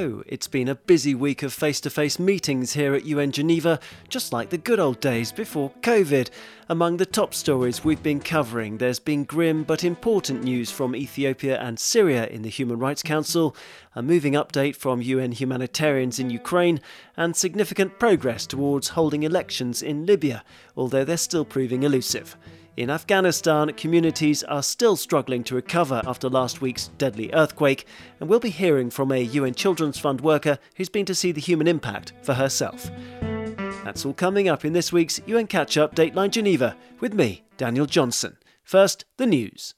It's been a busy week of face to face meetings here at UN Geneva, just like the good old days before COVID. Among the top stories we've been covering, there's been grim but important news from Ethiopia and Syria in the Human Rights Council, a moving update from UN humanitarians in Ukraine, and significant progress towards holding elections in Libya, although they're still proving elusive. In Afghanistan, communities are still struggling to recover after last week's deadly earthquake, and we'll be hearing from a UN Children's Fund worker who's been to see the human impact for herself. That's all coming up in this week's UN Catch Up Dateline Geneva with me, Daniel Johnson. First, the news.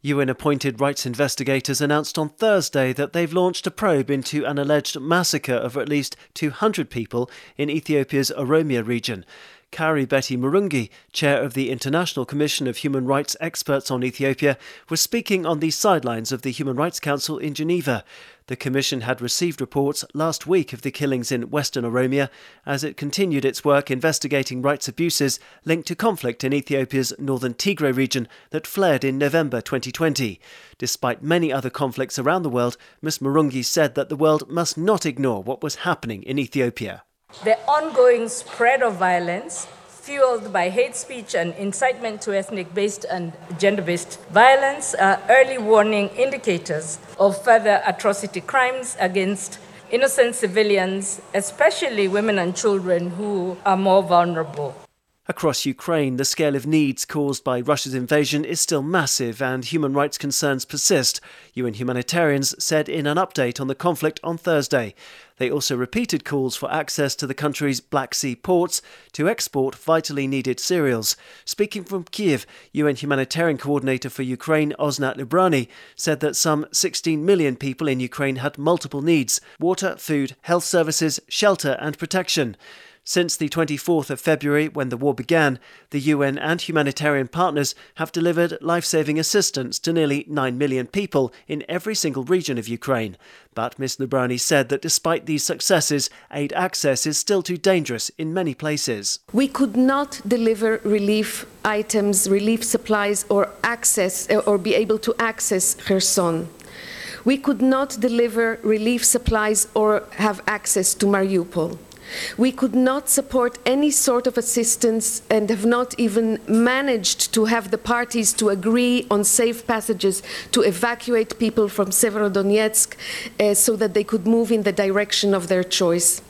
UN appointed rights investigators announced on Thursday that they've launched a probe into an alleged massacre of at least 200 people in Ethiopia's Oromia region. Kaari Betty Murungi, chair of the International Commission of Human Rights Experts on Ethiopia, was speaking on the sidelines of the Human Rights Council in Geneva. The Commission had received reports last week of the killings in Western Oromia as it continued its work investigating rights abuses linked to conflict in Ethiopia's northern Tigray region that flared in November 2020. Despite many other conflicts around the world, Ms. Murungi said that the world must not ignore what was happening in Ethiopia. The ongoing spread of violence, fueled by hate speech and incitement to ethnic based and gender based violence, are early warning indicators of further atrocity crimes against innocent civilians, especially women and children who are more vulnerable. Across Ukraine, the scale of needs caused by Russia's invasion is still massive and human rights concerns persist, UN humanitarians said in an update on the conflict on Thursday. They also repeated calls for access to the country's Black Sea ports to export vitally needed cereals. Speaking from Kiev, UN humanitarian coordinator for Ukraine, Osnat Lubrani, said that some 16 million people in Ukraine had multiple needs water, food, health services, shelter, and protection. Since the 24th of February, when the war began, the UN and humanitarian partners have delivered life saving assistance to nearly 9 million people in every single region of Ukraine. But Ms. Lubrani said that despite these successes, aid access is still too dangerous in many places. We could not deliver relief items, relief supplies, or access or be able to access Kherson. We could not deliver relief supplies or have access to Mariupol. We could not support any sort of assistance and have not even managed to have the parties to agree on safe passages to evacuate people from Severodonetsk uh, so that they could move in the direction of their choice.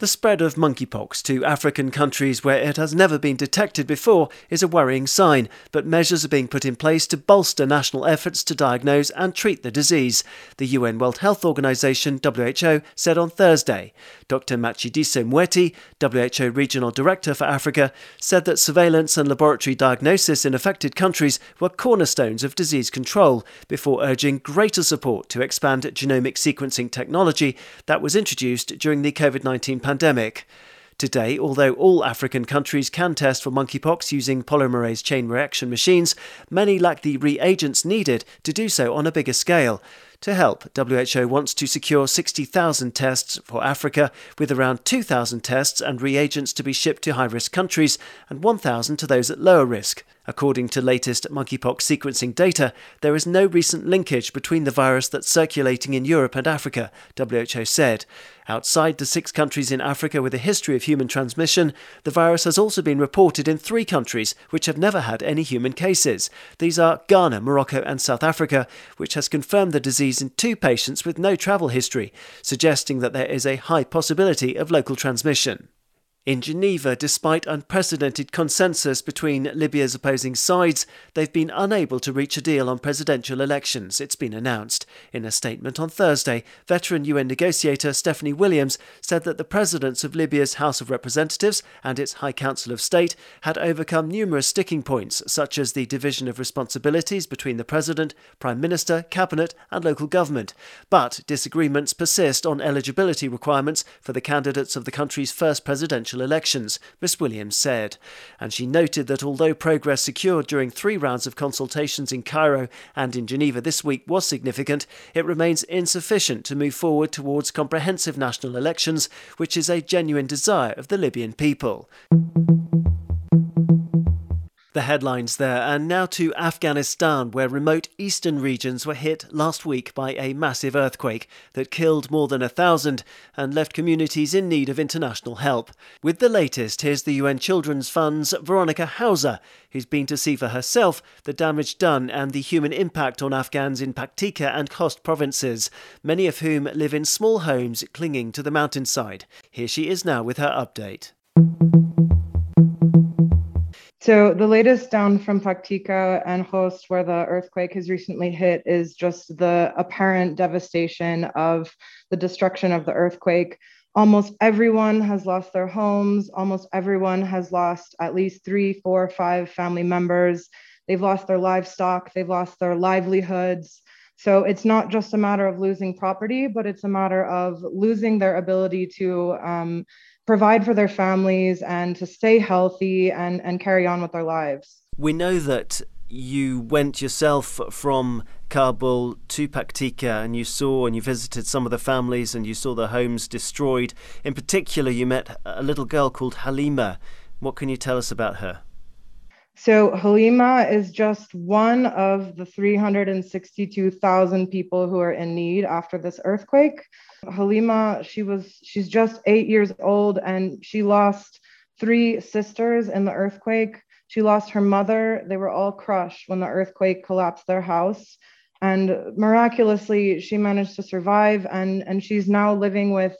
The spread of monkeypox to African countries where it has never been detected before is a worrying sign, but measures are being put in place to bolster national efforts to diagnose and treat the disease, the UN World Health Organization WHO said on Thursday. Dr. Matshidiso Moeti, WHO Regional Director for Africa, said that surveillance and laboratory diagnosis in affected countries were cornerstones of disease control before urging greater support to expand genomic sequencing technology that was introduced during the COVID 19 pandemic pandemic. Today, although all African countries can test for monkeypox using polymerase chain reaction machines, many lack the reagents needed to do so on a bigger scale. To help, WHO wants to secure 60,000 tests for Africa, with around 2,000 tests and reagents to be shipped to high risk countries and 1,000 to those at lower risk. According to latest monkeypox sequencing data, there is no recent linkage between the virus that's circulating in Europe and Africa, WHO said. Outside the six countries in Africa with a history of human transmission, the virus has also been reported in three countries which have never had any human cases. These are Ghana, Morocco, and South Africa, which has confirmed the disease in two patients with no travel history, suggesting that there is a high possibility of local transmission. In Geneva, despite unprecedented consensus between Libya's opposing sides, they've been unable to reach a deal on presidential elections, it's been announced. In a statement on Thursday, veteran UN negotiator Stephanie Williams said that the presidents of Libya's House of Representatives and its High Council of State had overcome numerous sticking points, such as the division of responsibilities between the president, prime minister, cabinet, and local government. But disagreements persist on eligibility requirements for the candidates of the country's first presidential presidential elections, Ms Williams said. And she noted that although progress secured during three rounds of consultations in Cairo and in Geneva this week was significant, it remains insufficient to move forward towards comprehensive national elections, which is a genuine desire of the Libyan people. The headlines there, and now to Afghanistan, where remote eastern regions were hit last week by a massive earthquake that killed more than a thousand and left communities in need of international help. With the latest, here's the UN Children's Fund's Veronica Hauser, who's been to see for herself the damage done and the human impact on Afghans in Paktika and Khost provinces, many of whom live in small homes clinging to the mountainside. Here she is now with her update. So the latest down from Paktika and Khost, where the earthquake has recently hit, is just the apparent devastation of the destruction of the earthquake. Almost everyone has lost their homes. Almost everyone has lost at least three, four, five family members. They've lost their livestock. They've lost their livelihoods. So it's not just a matter of losing property, but it's a matter of losing their ability to um, provide for their families and to stay healthy and, and carry on with their lives. We know that you went yourself from Kabul to Paktika and you saw and you visited some of the families and you saw their homes destroyed. In particular, you met a little girl called Halima. What can you tell us about her? So, Halima is just one of the 362,000 people who are in need after this earthquake. Halima, she was she's just 8 years old and she lost three sisters in the earthquake. She lost her mother. They were all crushed when the earthquake collapsed their house. And miraculously, she managed to survive and, and she's now living with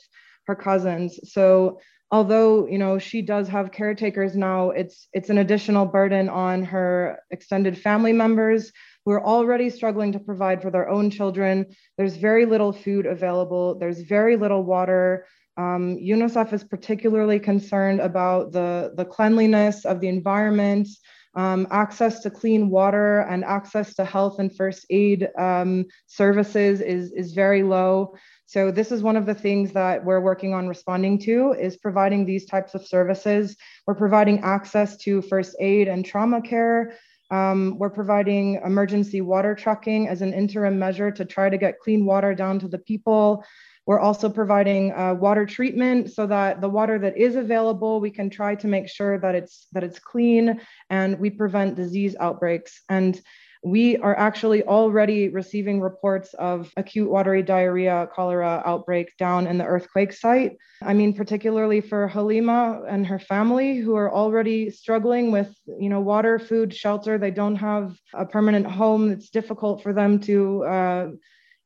her cousins. So although you know she does have caretakers now it's it's an additional burden on her extended family members who are already struggling to provide for their own children. There's very little food available. There's very little water. Um, unicef is particularly concerned about the the cleanliness of the environment um, access to clean water and access to health and first aid um, services is, is very low. So this is one of the things that we're working on responding to is providing these types of services. We're providing access to first aid and trauma care. Um, we're providing emergency water trucking as an interim measure to try to get clean water down to the people. We're also providing uh, water treatment so that the water that is available, we can try to make sure that it's that it's clean and we prevent disease outbreaks. And we are actually already receiving reports of acute watery diarrhea, cholera outbreak down in the earthquake site. I mean, particularly for Halima and her family who are already struggling with, you know, water, food, shelter. They don't have a permanent home. It's difficult for them to, uh,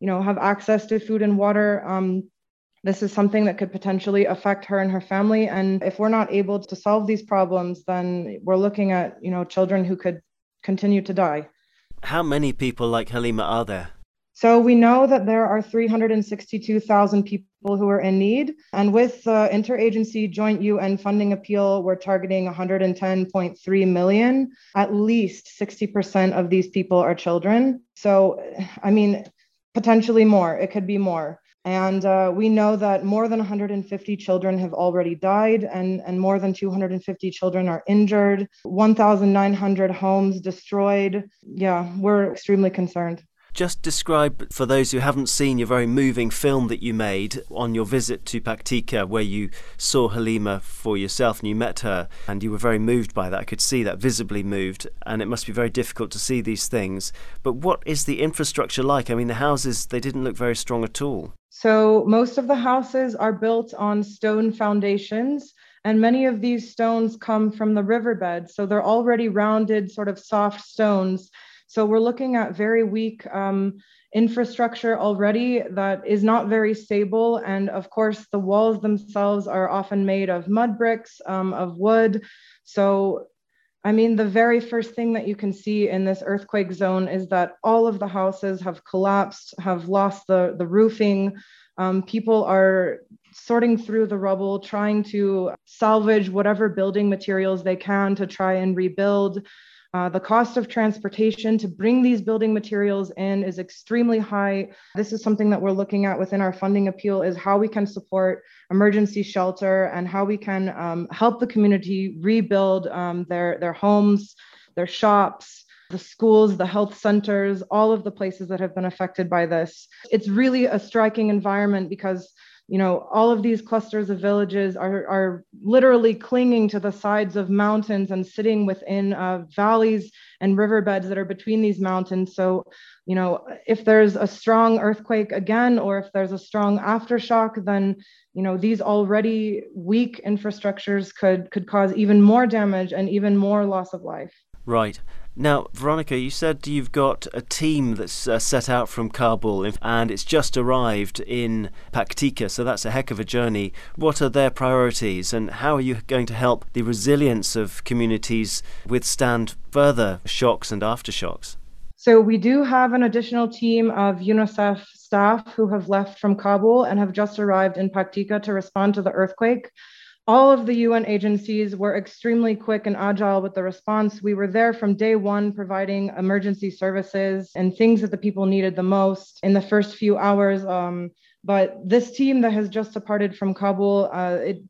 you know, have access to food and water. Um, this is something that could potentially affect her and her family and if we're not able to solve these problems then we're looking at you know children who could continue to die how many people like Halima are there? So we know that there are 362,000 people who are in need. And with the interagency joint UN funding appeal, we're targeting 110.3 million. At least 60% of these people are children. So, I mean, potentially more. It could be more. And uh, we know that more than 150 children have already died, and, and more than 250 children are injured, 1,900 homes destroyed. Yeah, we're extremely concerned. Just describe for those who haven't seen your very moving film that you made on your visit to Paktika, where you saw Halima for yourself and you met her, and you were very moved by that. I could see that visibly moved, and it must be very difficult to see these things. But what is the infrastructure like? I mean, the houses, they didn't look very strong at all. So most of the houses are built on stone foundations. And many of these stones come from the riverbed. So they're already rounded, sort of soft stones so we're looking at very weak um, infrastructure already that is not very stable. And of course, the walls themselves are often made of mud bricks, um, of wood. So I mean, the very first thing that you can see in this earthquake zone is that all of the houses have collapsed, have lost the, the roofing. Um, people are sorting through the rubble, trying to salvage whatever building materials they can to try and rebuild. Uh, the cost of transportation to bring these building materials in is extremely high. This is something that we're looking at within our funding appeal is how we can support emergency shelter and how we can um, help the community rebuild um, their, their homes, their shops, the schools, the health centers, all of the places that have been affected by this. It's really a striking environment because you know, all of these clusters of villages are, are literally clinging to the sides of mountains and sitting within uh, valleys and riverbeds that are between these mountains. So, you know, if there's a strong earthquake again, or if there's a strong aftershock, then, you know, these already weak infrastructures could could cause even more damage and even more loss of life. Right. Now, Veronica, you said you've got a team that's uh, set out from Kabul and it's just arrived in Paktika, so that's a heck of a journey. What are their priorities and how are you going to help the resilience of communities withstand further shocks and aftershocks? So, we do have an additional team of UNICEF staff who have left from Kabul and have just arrived in Paktika to respond to the earthquake all of the UN agencies were extremely quick and agile with the response. We were there from day one, providing emergency services and things that the people needed the most in the first few hours. Um, but this team that has just departed from Kabul, uh, it,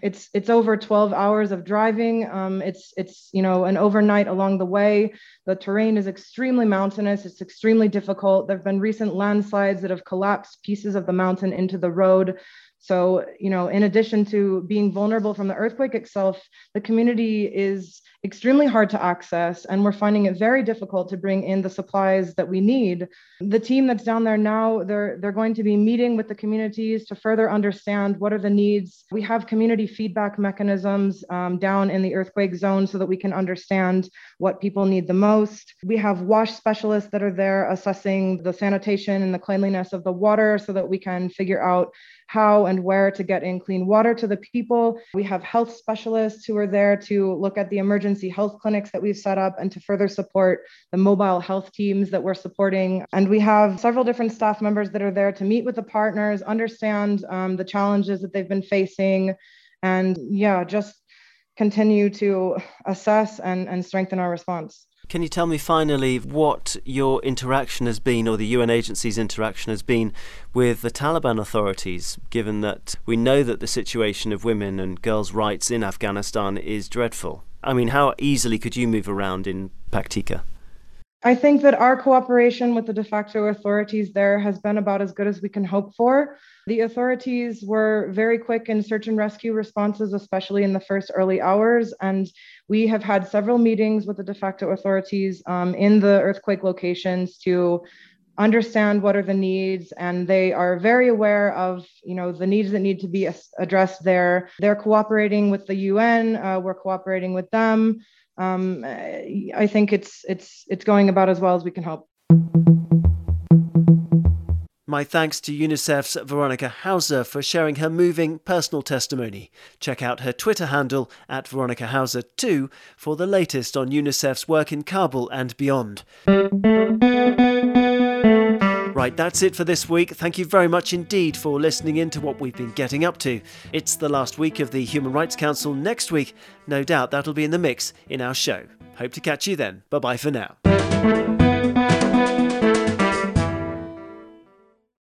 it's it's over 12 hours of driving. Um, it's it's you know an overnight along the way. The terrain is extremely mountainous. It's extremely difficult. There have been recent landslides that have collapsed pieces of the mountain into the road. So, you know, in addition to being vulnerable from the earthquake itself, the community is extremely hard to access, and we're finding it very difficult to bring in the supplies that we need. The team that's down there now, they're they're going to be meeting with the communities to further understand what are the needs. We have community feedback mechanisms um, down in the earthquake zone so that we can understand what people need the most. We have wash specialists that are there assessing the sanitation and the cleanliness of the water so that we can figure out how and where to get in clean water to the people. We have health specialists who are there to look at the emergency health clinics that we've set up and to further support the mobile health teams that we're supporting. And we have several different staff members that are there to meet with the partners, understand um, the challenges that they've been facing, and yeah, just continue to assess and, and strengthen our response. Can you tell me finally what your interaction has been, or the UN agency's interaction has been, with the Taliban authorities, given that we know that the situation of women and girls' rights in Afghanistan is dreadful? I mean, how easily could you move around in Paktika? I think that our cooperation with the de facto authorities there has been about as good as we can hope for. The authorities were very quick in search and rescue responses, especially in the first early hours. And we have had several meetings with the de facto authorities um, in the earthquake locations to understand what are the needs and they are very aware of you know the needs that need to be addressed there they're cooperating with the un uh, we're cooperating with them um, I think it's it's it's going about as well as we can hope. My thanks to UNICEF's Veronica Hauser for sharing her moving personal testimony. Check out her Twitter handle at Veronica Hauser 2 for the latest on UNICEF's work in Kabul and beyond. Right, that's it for this week. Thank you very much indeed for listening in to what we've been getting up to. It's the last week of the Human Rights Council next week. No doubt that'll be in the mix in our show. Hope to catch you then. Bye bye for now.